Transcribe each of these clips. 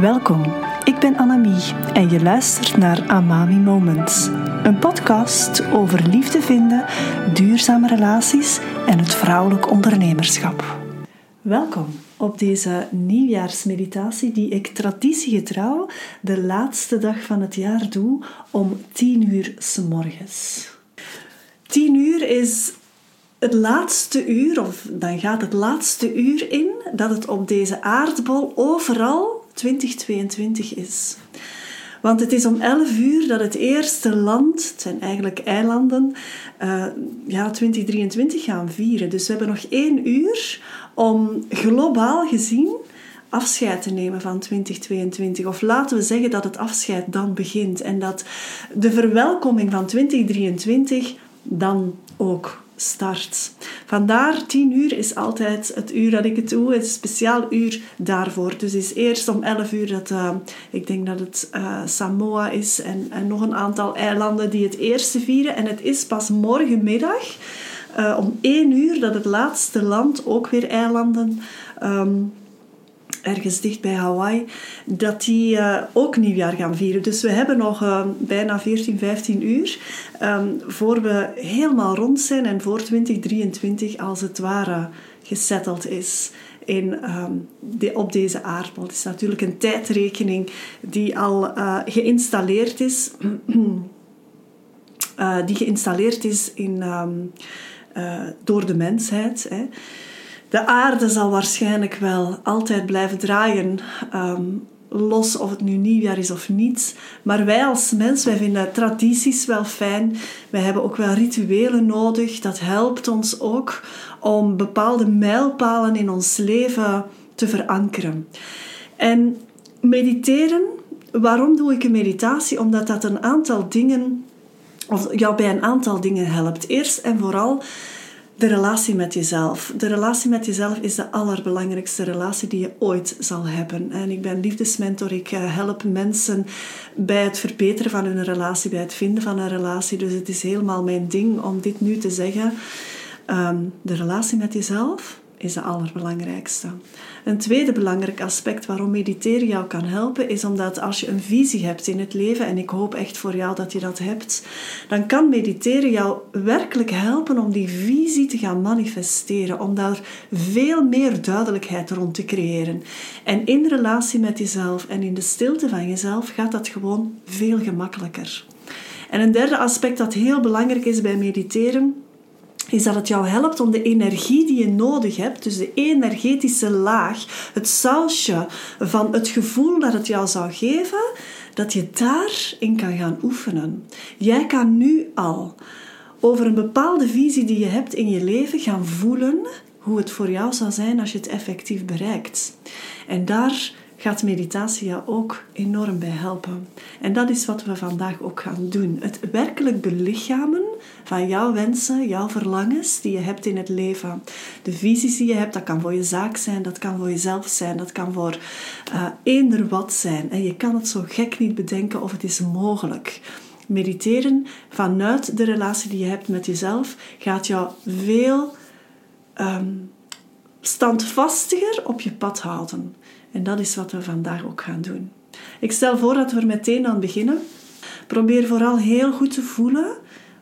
Welkom, ik ben Annemie en je luistert naar Amami Moments. Een podcast over liefde vinden, duurzame relaties en het vrouwelijk ondernemerschap. Welkom op deze nieuwjaarsmeditatie die ik traditiegetrouw de laatste dag van het jaar doe om 10 uur s morgens. 10 uur is het laatste uur, of dan gaat het laatste uur in dat het op deze aardbol overal 2022 is. Want het is om 11 uur dat het eerste land, het zijn eigenlijk eilanden, uh, ja, 2023 gaan vieren. Dus we hebben nog één uur om globaal gezien afscheid te nemen van 2022. Of laten we zeggen dat het afscheid dan begint en dat de verwelkoming van 2023 dan ook start. Vandaar 10 uur is altijd het uur dat ik het doe, het speciaal uur daarvoor. Dus het is eerst om 11 uur dat uh, ik denk dat het uh, Samoa is en, en, nog een aantal eilanden die het eerste vieren. En het is pas morgenmiddag uh, om 1 uur dat het laatste land, ook weer eilanden. Um, ergens dicht bij Hawaii, dat die uh, ook nieuwjaar gaan vieren. Dus we hebben nog uh, bijna 14, 15 uur um, voor we helemaal rond zijn en voor 2023 als het ware gesetteld is in, de, op deze aardbol. Het is natuurlijk een tijdrekening die al uh, geïnstalleerd is. die geïnstalleerd is in, um, door de mensheid. Hè. De aarde zal waarschijnlijk wel altijd blijven draaien, um, los of het nu nieuwjaar is of niet. Maar wij als mens, wij vinden tradities wel fijn. Wij hebben ook wel rituelen nodig. Dat helpt ons ook om bepaalde mijlpalen in ons leven te verankeren. En mediteren, waarom doe ik een meditatie? Omdat dat een aantal dingen, of jou bij een aantal dingen helpt. Eerst en vooral de relatie met jezelf. De relatie met jezelf is de allerbelangrijkste relatie die je ooit zal hebben. En ik ben liefdesmentor. Ik eh, help mensen bij het verbeteren van hun relatie, bij het vinden van een relatie. Dus het is helemaal mijn ding om dit nu te zeggen. Ehm, de relatie met jezelf is de allerbelangrijkste. Een tweede belangrijk aspect waarom mediteren jou kan helpen, is omdat als je een visie hebt in het leven, en ik hoop echt voor jou dat je dat hebt, dan kan mediteren jou werkelijk helpen om die visie te gaan manifesteren, om daar veel meer duidelijkheid rond te creëren. En in relatie met jezelf en in de stilte van jezelf gaat dat gewoon veel gemakkelijker. En een derde aspect dat heel belangrijk is bij mediteren, is dat het jou helpt om de energie die je nodig hebt, dus de energetische laag, het sausje van het gevoel dat het jou zou geven, dat je daarin kan gaan oefenen. Jij kan nu al over een bepaalde visie die je hebt in je leven gaan voelen hoe het voor jou zou zijn als je het effectief bereikt. En daar gaat meditatie jou ook enorm bij helpen. En dat is wat we vandaag ook gaan doen. Het werkelijk belichamen van jouw wensen, jouw verlangens die je hebt in het leven. De visies die je hebt, dat kan voor je zaak zijn, dat kan voor jezelf zijn, dat kan voor uh, eender wat zijn. En je kan het zo gek niet bedenken of het is mogelijk. Mediteren vanuit de relatie die je hebt met jezelf gaat jou veel um, standvastiger op je pad houden. En dat is wat we vandaag ook gaan doen. Ik stel voor dat we meteen aan beginnen. Probeer vooral heel goed te voelen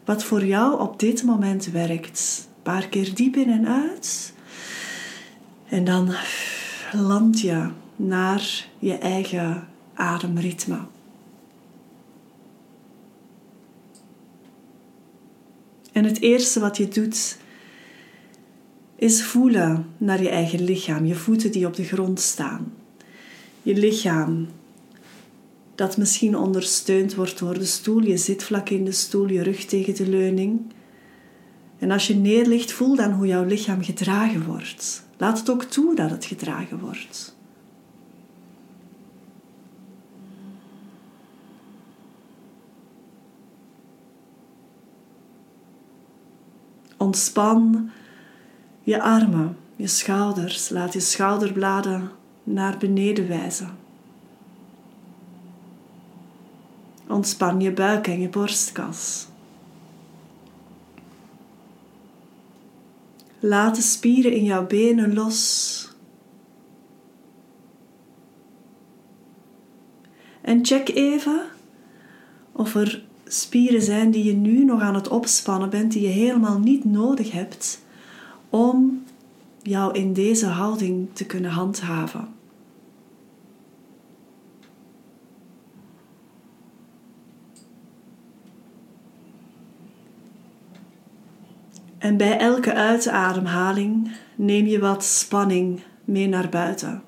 wat voor jou op dit moment werkt. Een paar keer diep in en uit. En dan land je naar je eigen ademritme. En het eerste wat je doet is voelen naar je eigen lichaam, je voeten die op de grond staan. Je lichaam dat misschien ondersteund wordt door de stoel. Je zit vlak in de stoel, je rug tegen de leuning. En als je neerligt, voel dan hoe jouw lichaam gedragen wordt. Laat het ook toe dat het gedragen wordt. Ontspan je armen, je schouders. Laat je schouderbladen naar beneden wijzen. Ontspan je buik en je borstkas. Laat de spieren in jouw benen los. En check even of er spieren zijn die je nu nog aan het opspannen bent, die je helemaal niet nodig hebt om jou in deze houding te kunnen handhaven. En bij elke uitademhaling neem je wat spanning mee naar buiten.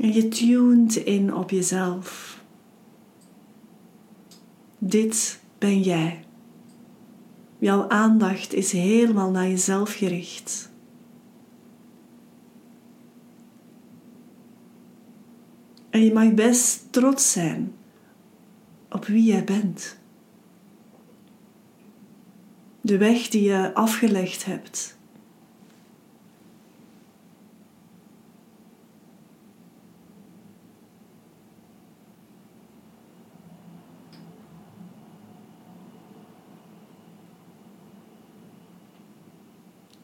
En je tunt in op jezelf. Dit ben jij. Jouw aandacht is helemaal naar jezelf gericht. En je mag best trots zijn op wie jij bent. De weg die je afgelegd hebt.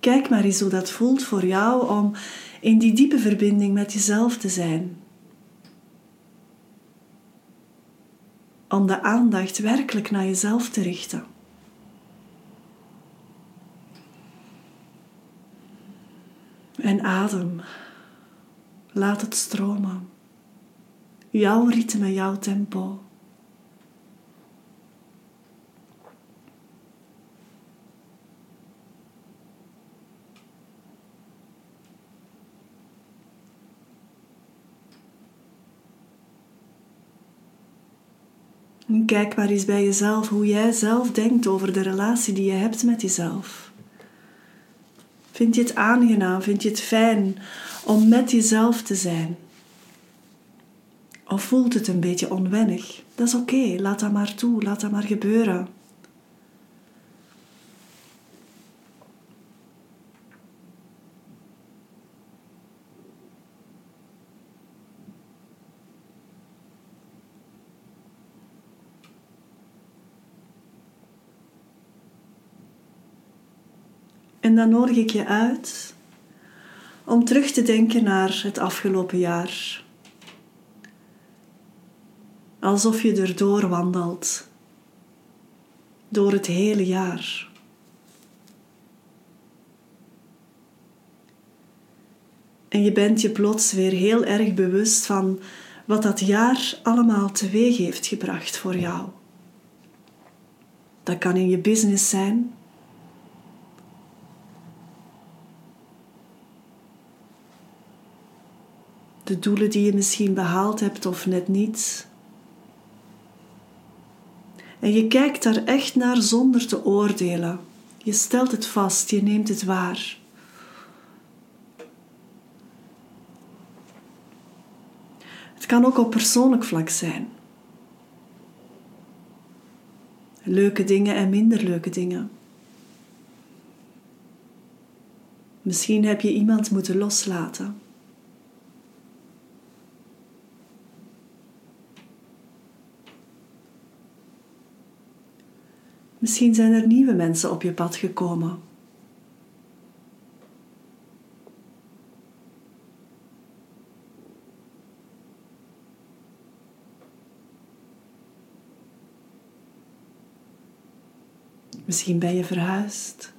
Kijk maar eens hoe dat voelt voor jou om in die diepe verbinding met jezelf te zijn. Om de aandacht werkelijk naar jezelf te richten. En adem. Laat het stromen. Jouw ritme, jouw tempo. Kijk maar eens bij jezelf hoe jij zelf denkt over de relatie die je hebt met jezelf. Vind je het aangenaam? Vind je het fijn om met jezelf te zijn? Of voelt het een beetje onwennig? Dat is oké, laat dat maar toe, laat dat maar gebeuren. En dan nodig ik je uit om terug te denken naar het afgelopen jaar. Alsof je erdoor wandelt. Door het hele jaar. En je bent je plots weer heel erg bewust van wat dat jaar allemaal teweeg heeft gebracht voor jou. Dat kan in je business zijn, de doelen die je misschien behaald hebt of net niet. En je kijkt daar echt naar zonder te oordelen. Je stelt het vast, je neemt het waar. Het kan ook op persoonlijk vlak zijn. Leuke dingen en minder leuke dingen. Misschien heb je iemand moeten loslaten. Misschien zijn er nieuwe mensen op je pad gekomen. Misschien ben je verhuisd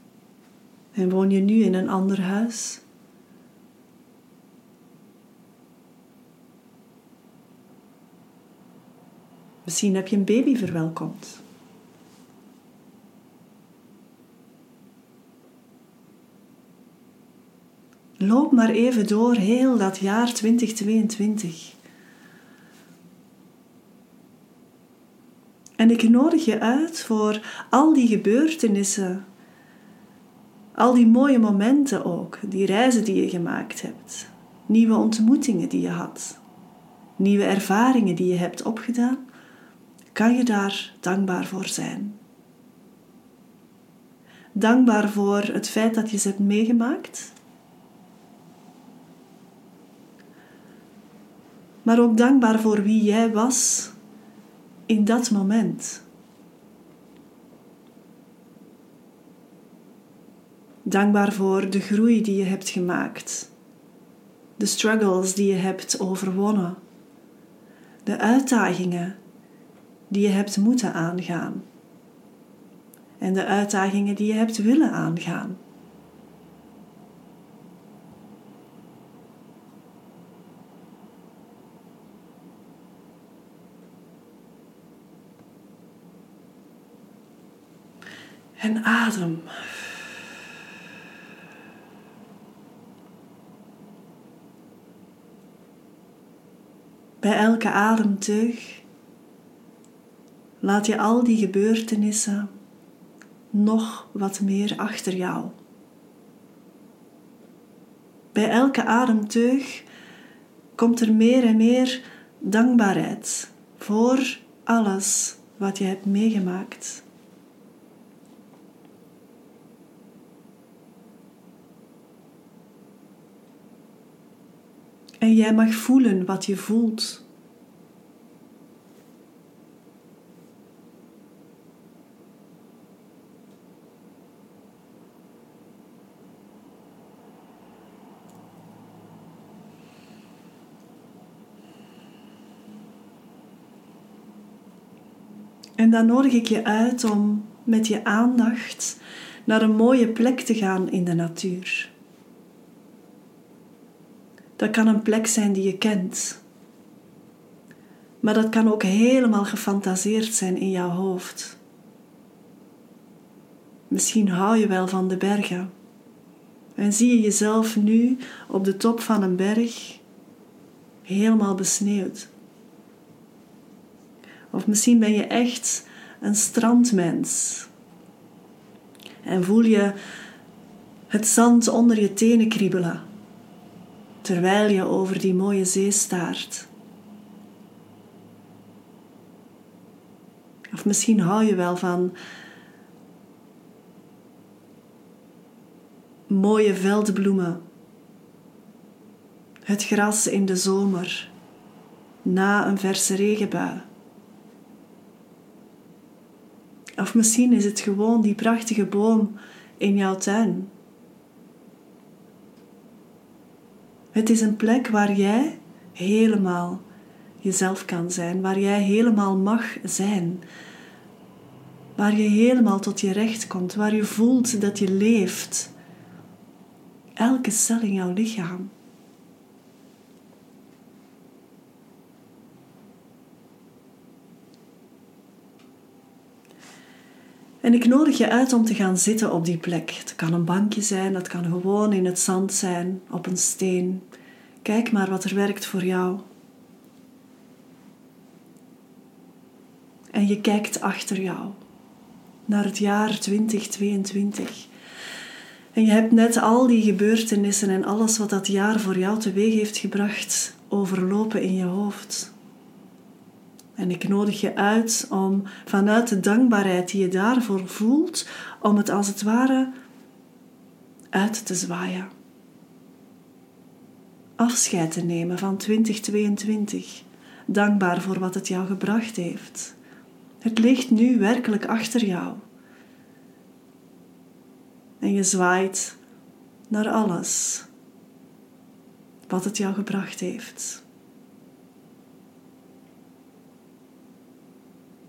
en woon je nu in een ander huis. Misschien heb je een baby verwelkomd. Loop maar even door heel dat jaar 2022. En ik nodig je uit voor al die gebeurtenissen, al die mooie momenten ook, die reizen die je gemaakt hebt, nieuwe ontmoetingen die je had, nieuwe ervaringen die je hebt opgedaan, kan je daar dankbaar voor zijn. Dankbaar voor het feit dat je ze hebt meegemaakt maar ook dankbaar voor wie jij was in dat moment. Dankbaar voor de groei die je hebt gemaakt, de struggles die je hebt overwonnen, de uitdagingen die je hebt moeten aangaan en de uitdagingen die je hebt willen aangaan. En adem. Bij elke ademteug laat je al die gebeurtenissen nog wat meer achter jou. Bij elke ademteug komt er meer en meer dankbaarheid voor alles wat je hebt meegemaakt. En jij mag voelen wat je voelt. En dan nodig ik je uit om met je aandacht naar een mooie plek te gaan in de natuur. Dat kan een plek zijn die je kent. Maar dat kan ook helemaal gefantaseerd zijn in jouw hoofd. Misschien hou je wel van de bergen. En zie je jezelf nu op de top van een berg helemaal besneeuwd. Of misschien ben je echt een strandmens. En voel je het zand onder je tenen kriebelen terwijl je over die mooie zee staart. Of misschien hou je wel van mooie veldbloemen, het gras in de zomer, na een verse regenbui. Of misschien is het gewoon die prachtige boom in jouw tuin Het is een plek waar jij helemaal jezelf kan zijn, waar jij helemaal mag zijn. Waar je helemaal tot je recht komt, waar je voelt dat je leeft. Elke cel in jouw lichaam. En ik nodig je uit om te gaan zitten op die plek. Het kan een bankje zijn, het kan gewoon in het zand zijn, op een steen. Kijk maar wat er werkt voor jou. En je kijkt achter jou naar het jaar 2022. En je hebt net al die gebeurtenissen en alles wat dat jaar voor jou teweeg heeft gebracht overlopen in je hoofd. En ik nodig je uit om vanuit de dankbaarheid die je daarvoor voelt, om het als het ware uit te zwaaien. Afscheid te nemen van 2022, dankbaar voor wat het jou gebracht heeft. Het ligt nu werkelijk achter jou. En je zwaait naar alles wat het jou gebracht heeft.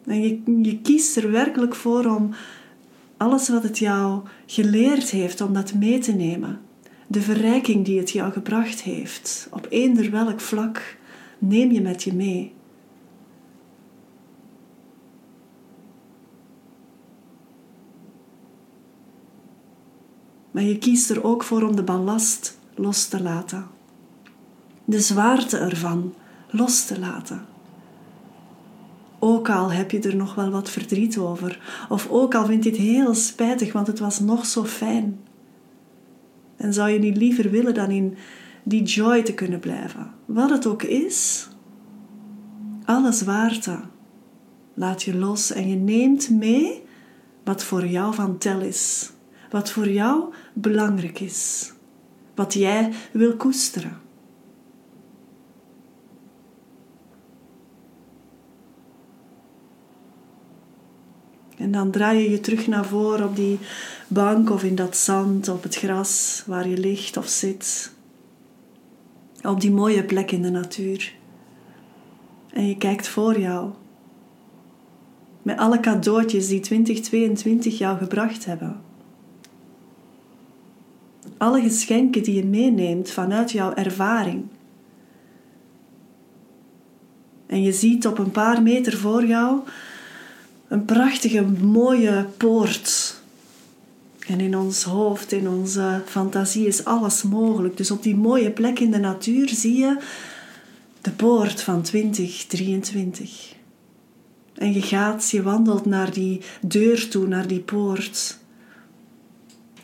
Je kiest er werkelijk voor om alles wat het jou geleerd heeft, om dat mee te nemen. De verrijking die het jou gebracht heeft, op eender welk vlak, neem je met je mee. Maar je kiest er ook voor om de ballast los te laten. De zwaarte ervan los te laten. Ook al heb je er nog wel wat verdriet over. Of ook al vind je het heel spijtig, want het was nog zo fijn. En zou je niet liever willen dan in die joy te kunnen blijven. Wat het ook is, alle zwaarte laat je los en je neemt mee wat voor jou van tel is. Wat voor jou belangrijk is. Wat jij wil koesteren. En dan draai je je terug naar voren op die bank of in dat zand, op het gras waar je ligt of zit. Op die mooie plek in de natuur. En je kijkt voor jou. Met alle cadeautjes die 2022 jou gebracht hebben. Alle geschenken die je meeneemt vanuit jouw ervaring. En je ziet op een paar meter voor jou een prachtige, mooie poort. En in ons hoofd, in onze fantasie is alles mogelijk. Dus op die mooie plek in de natuur zie je de poort van 2023. En je gaat, je wandelt naar die deur toe, naar die poort.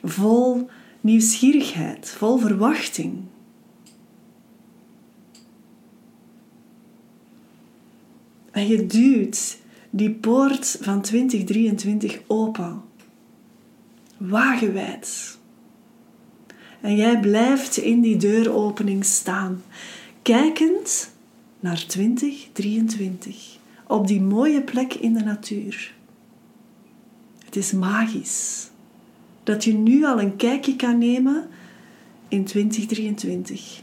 Vol nieuwsgierigheid, vol verwachting. En je duwt die poort van 2023 open. Wagenwijd. En jij blijft in die deuropening staan, kijkend naar 2023, op die mooie plek in de natuur. Het is magisch dat je nu al een kijkje kan nemen in 2023.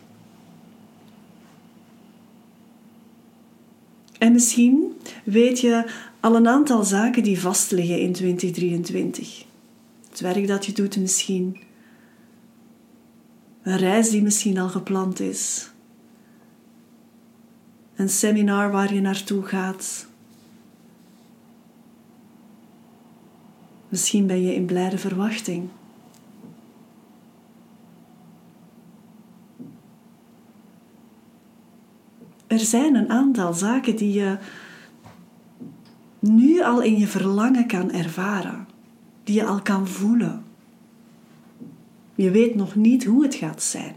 En misschien weet je al een aantal zaken die vastliggen in 2023. Het werk dat je doet misschien. Een reis die misschien al gepland is. Een seminar waar je naartoe gaat. Misschien ben je in blijde verwachting. Er zijn een aantal zaken die je nu al in je verlangen kan ervaren, die je al kan voelen. Je weet nog niet hoe het gaat zijn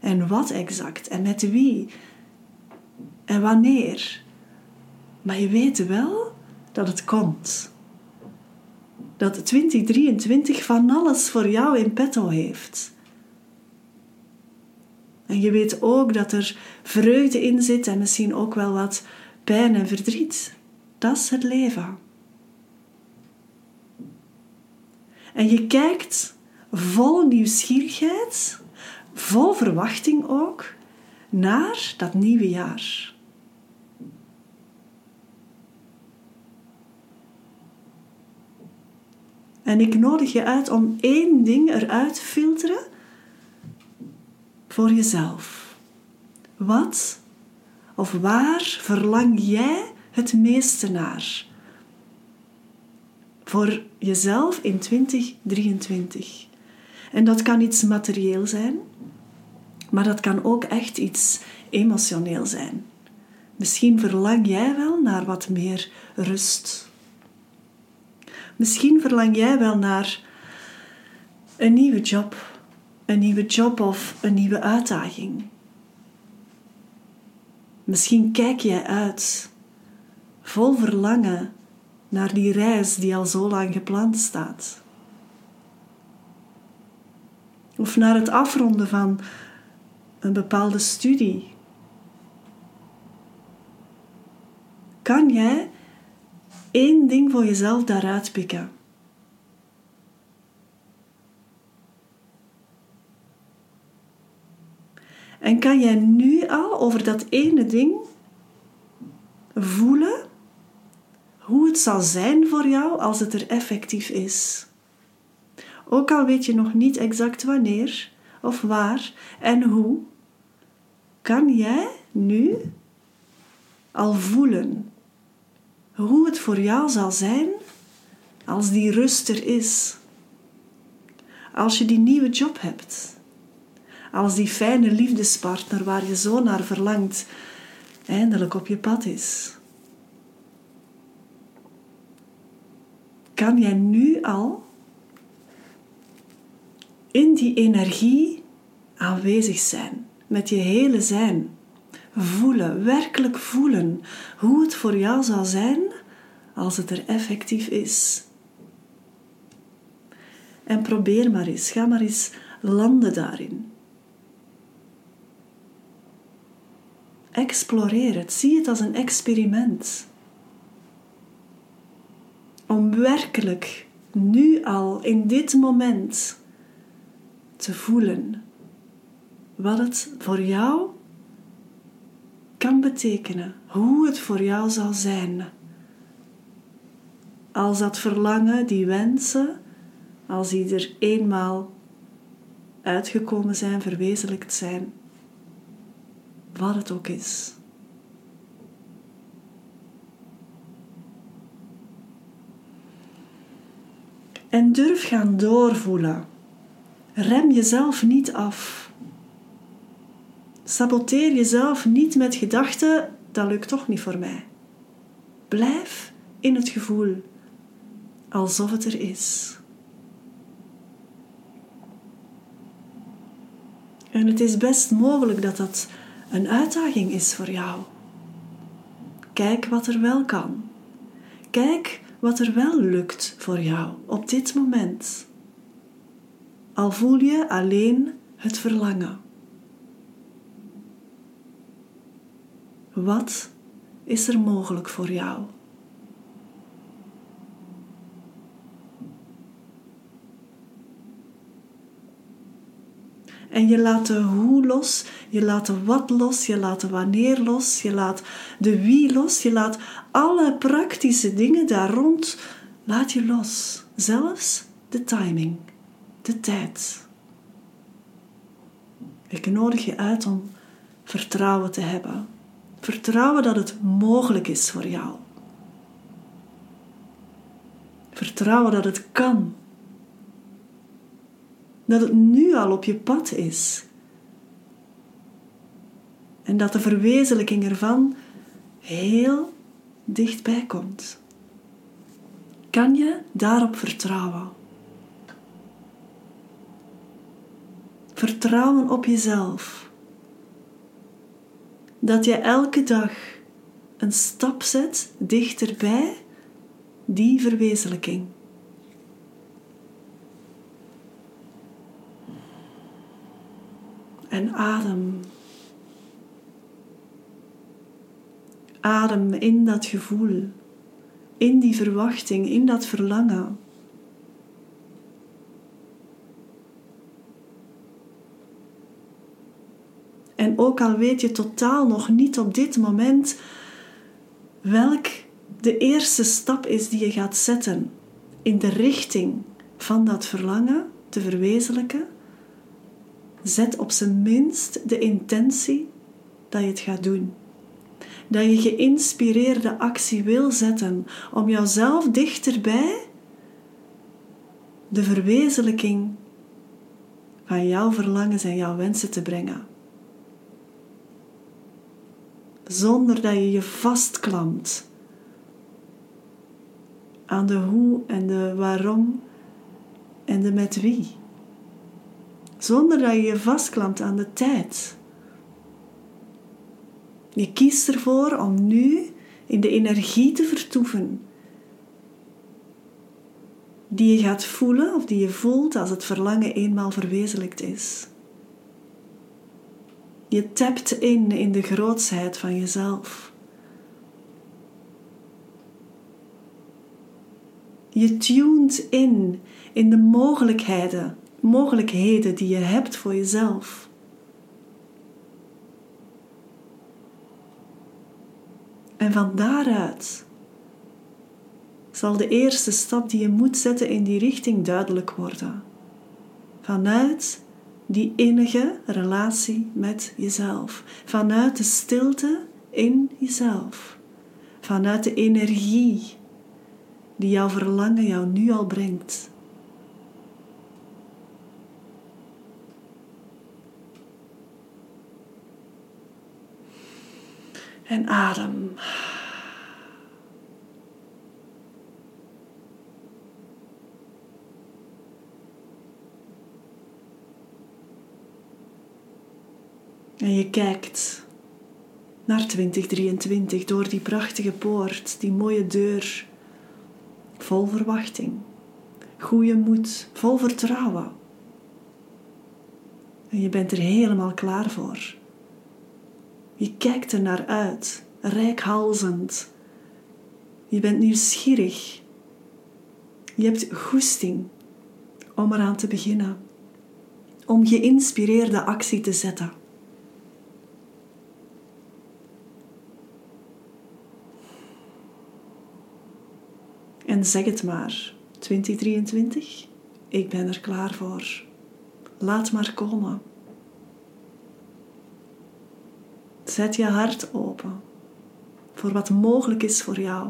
en wat exact en met wie en wanneer. Maar je weet wel dat het komt. Dat 2023 van alles voor jou in petto heeft. En je weet ook dat er vreugde in zit en misschien ook wel wat pijn en verdriet. Dat is het leven. En je kijkt vol nieuwsgierigheid, vol verwachting ook, naar dat nieuwe jaar. En ik nodig je uit om één ding eruit te filteren voor jezelf. Wat of waar verlang jij het meeste naar? Voor jezelf in 2023. En dat kan iets materieel zijn, maar dat kan ook echt iets emotioneel zijn. Misschien verlang jij wel naar wat meer rust. Misschien verlang jij wel naar een nieuwe job een nieuwe job of een nieuwe uitdaging. Misschien kijk jij uit, vol verlangen naar die reis die al zo lang gepland staat. Of naar het afronden van een bepaalde studie. Kan jij één ding voor jezelf daaruit pikken? En kan jij nu al over dat ene ding voelen hoe het zal zijn voor jou als het er effectief is? Ook al weet je nog niet exact wanneer of waar en hoe, kan jij nu al voelen hoe het voor jou zal zijn als die rust er is. Als je die nieuwe job hebt als die fijne liefdespartner waar je zo naar verlangt eindelijk op je pad is. Kan jij nu al in die energie aanwezig zijn, met je hele zijn? Voelen, werkelijk voelen hoe het voor jou zal zijn als het er effectief is. En probeer maar eens, ga maar eens landen daarin. Exploreer het. Zie het als een experiment. om werkelijk nu al in dit moment te voelen wat het voor jou kan betekenen, hoe het voor jou zal zijn. Als dat verlangen, die wensen, als die er eenmaal uitgekomen zijn, verwezenlijkt zijn, wat het ook is. En durf gaan doorvoelen. Rem jezelf niet af. Saboteer jezelf niet met gedachten, dat lukt toch niet voor mij. Blijf in het gevoel, alsof het er is. En het is best mogelijk dat dat een uitdaging is voor jou. Kijk wat er wel kan. Kijk wat er wel lukt voor jou op dit moment. Al voel je alleen het verlangen. Wat is er mogelijk voor jou? En je laat de hoe los, je laat de wat los, je laat de wanneer los, je laat de wie los, je laat alle praktische dingen daar rond, laat je los. Zelfs de timing, de tijd. Ik nodig je uit om vertrouwen te hebben. Vertrouwen dat het mogelijk is voor jou. Vertrouwen dat het kan dat het nu al op je pad is. En dat de verwezenlijking ervan heel dichtbij komt. Kan je daarop vertrouwen? Vertrouwen op jezelf. Dat je elke dag een stap zet dichterbij die verwezenlijking. En adem. Adem in dat gevoel, in die verwachting, in dat verlangen. En ook al weet je totaal nog niet op dit moment welk de eerste stap is die je gaat zetten in de richting van dat verlangen te verwezenlijken, Zet op zijn minst de intentie dat je het gaat doen. Dat je geïnspireerde actie wil zetten om jouzelf dichterbij de verwezenlijking van jouw verlangens en jouw wensen te brengen. Zonder dat je je vastklampt aan de hoe en de waarom en de met wie zonder dat je je vastklampt aan de tijd. Je kiest ervoor om nu in de energie te vertoeven die je gaat voelen of die je voelt als het verlangen eenmaal verwezenlijkt is. Je tapt in in de grootsheid van jezelf. Je tunt in in de mogelijkheden mogelijkheden die je hebt voor jezelf. En van daaruit zal de eerste stap die je moet zetten in die richting duidelijk worden. Vanuit die innige relatie met jezelf. Vanuit de stilte in jezelf. Vanuit de energie die jouw verlangen jou nu al brengt. En adem. En je kijkt naar 2023 door die prachtige poort, die mooie deur, vol verwachting, goede moed, vol vertrouwen. En je bent er helemaal klaar voor. Je kijkt er naar uit, rijkhalzend. Je bent nieuwsgierig Je hebt goesting om eraan te beginnen. Om geïnspireerde actie te zetten. En zeg het maar, 2023, ik ben er klaar voor. Laat maar komen. Zet je hart open voor wat mogelijk is voor jou.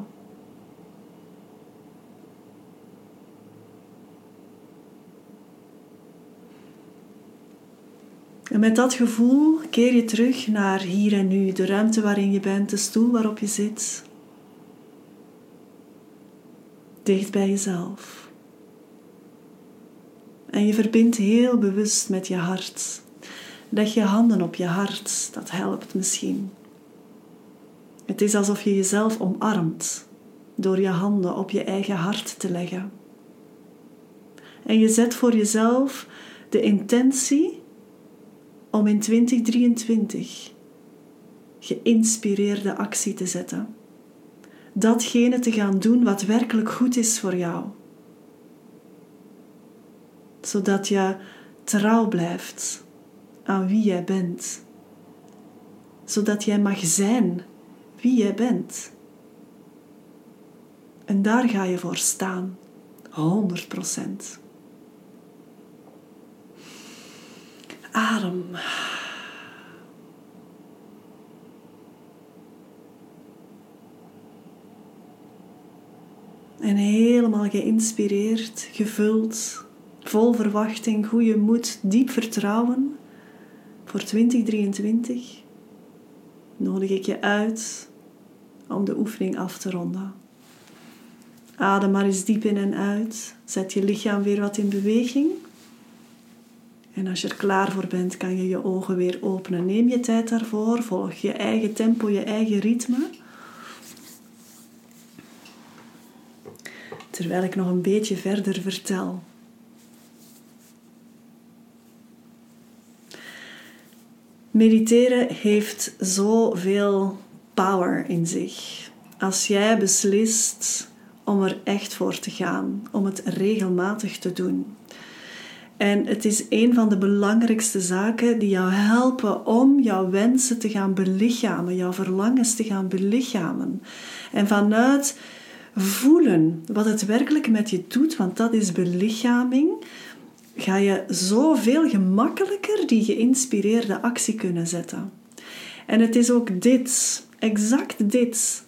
En met dat gevoel keer je terug naar hier en nu, de ruimte waarin je bent, de stoel waarop je zit. Dicht bij jezelf. En je verbindt heel bewust met je hart. Leg je handen op je hart, dat helpt misschien. Het is alsof je jezelf omarmt door je handen op je eigen hart te leggen. En je zet voor jezelf de intentie om in 2023 geïnspireerde actie te zetten. Datgene te gaan doen wat werkelijk goed is voor jou. Zodat je trouw blijft aan wie jij bent. Zodat jij mag zijn wie jij bent. En daar ga je voor staan. 100 procent. Adem. En helemaal geïnspireerd, gevuld, vol verwachting, goede moed, diep vertrouwen voor 2023 nodig ik je uit om de oefening af te ronden. Adem maar eens diep in en uit. Zet je lichaam weer wat in beweging. En als je er klaar voor bent, kan je je ogen weer openen. Neem je tijd daarvoor. Volg je eigen tempo, je eigen ritme. Terwijl ik nog een beetje verder vertel. Mediteren heeft zoveel power in zich. Als jij beslist om er echt voor te gaan, om het regelmatig te doen. En het is een van de belangrijkste zaken die jou helpen om jouw wensen te gaan belichamen, jouw verlangens te gaan belichamen. En vanuit voelen wat het werkelijk met je doet, want dat is belichaming, ga je zoveel gemakkelijker die geïnspireerde actie kunnen zetten. En het is ook dit, exact dit,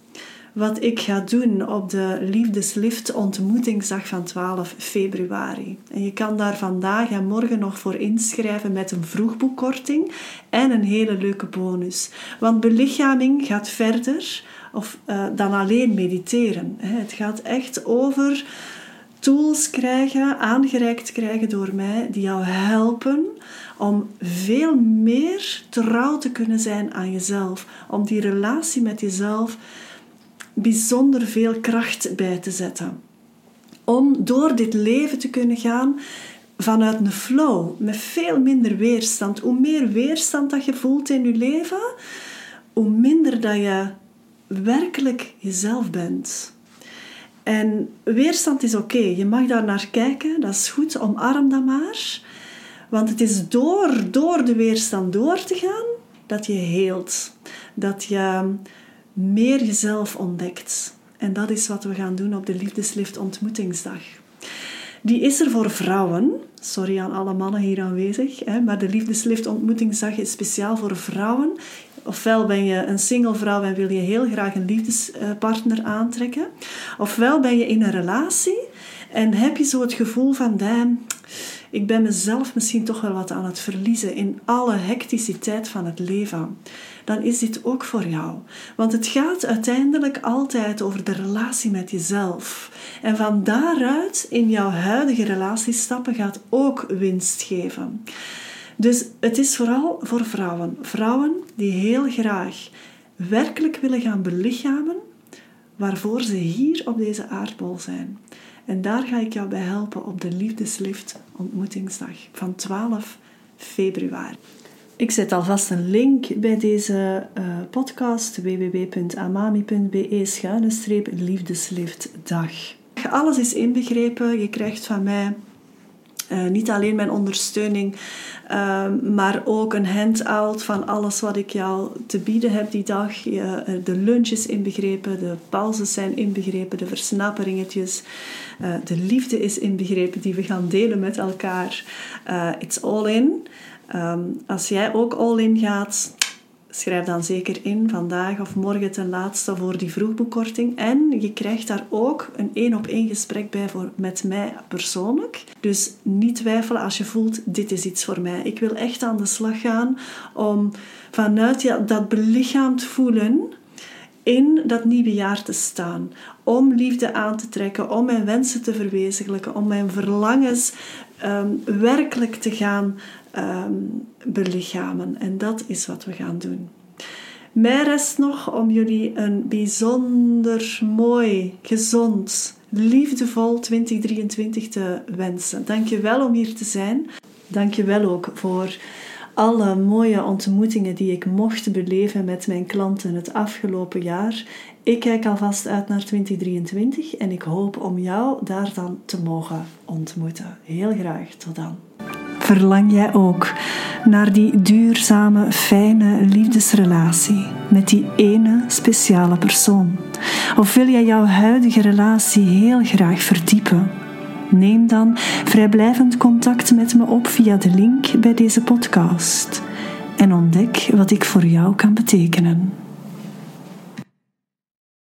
wat ik ga doen op de Liefdeslift ontmoetingsdag van 12 februari. En je kan daar vandaag en morgen nog voor inschrijven met een vroegboekkorting en een hele leuke bonus. Want belichaming gaat verder of, uh, dan alleen mediteren. Het gaat echt over tools krijgen, aangereikt krijgen door mij, die jou helpen om veel meer trouw te kunnen zijn aan jezelf. Om die relatie met jezelf bijzonder veel kracht bij te zetten. Om door dit leven te kunnen gaan vanuit een flow, met veel minder weerstand. Hoe meer weerstand dat je voelt in je leven, hoe minder dat je werkelijk jezelf bent. En weerstand is oké, je mag daar naar kijken, dat is goed, omarm dat maar. Want het is door, door de weerstand door te gaan dat je heelt. Dat je meer jezelf ontdekt. En dat is wat we gaan doen op de Liefdeslift ontmoetingsdag. Die is er voor vrouwen. Sorry aan alle mannen hier aanwezig. Maar de Liefdeslift ontmoetingsdag is speciaal voor vrouwen. Ofwel ben je een single vrouw en wil je heel graag een liefdespartner aantrekken. Ofwel ben je in een relatie en heb je zo het gevoel van... Ik ben mezelf misschien toch wel wat aan het verliezen in alle hecticiteit van het leven. Dan is dit ook voor jou. Want het gaat uiteindelijk altijd over de relatie met jezelf. En van daaruit in jouw huidige relatie stappen gaat ook winst geven. Dus het is vooral voor vrouwen. Vrouwen die heel graag werkelijk willen gaan belichamen waarvoor ze hier op deze aardbol zijn. En daar ga ik jou bij helpen op de Liefdeslift ontmoetingsdag van 12 februari. Ik zet alvast een link bij deze uh, podcast www.amami.be-liefdesliftdag. Alles is inbegrepen. Je krijgt van mij uh, niet alleen mijn ondersteuning, uh, maar ook een handout van alles wat ik jou te bieden heb die dag. Uh, de lunch is inbegrepen, de pauzes zijn inbegrepen, de versnapperingetjes. Eh, de liefde is inbegrepen die we gaan delen met elkaar. it's all in. Um, als jij ook all in gaat, schrijf dan zeker in vandaag of morgen ten laatste voor die vroegbekorting. En je krijgt daar ook een één op één gesprek bij voor, met mij persoonlijk. Dus niet twijfelen als je voelt, dit is iets voor mij. Ik wil echt aan de slag gaan om vanuit ja, dat belichaamd voelen in dat nieuwe jaar te staan. Om liefde aan te trekken, om mijn wensen te verwezenlijken, om mijn verlangens um, werkelijk te gaan um, belichamen. En dat is wat we gaan doen. Mij rest nog om jullie een bijzonder mooi, gezond, liefdevol 2023 te wensen. Dank je wel om hier te zijn. Dank je wel ook voor alle mooie ontmoetingen die ik mocht beleven met mijn klanten het afgelopen jaar. Ik kijk alvast uit naar 2023 en ik hoop om jou daar dan te mogen ontmoeten. Heel graag. Tot dan. Verlang jij ook naar die duurzame, fijne liefdesrelatie met die ene speciale persoon? Of wil jij jouw huidige relatie heel graag verdiepen? Neem dan vrijblijvend contact met me op via de link bij deze podcast en ontdek wat ik voor jou kan betekenen.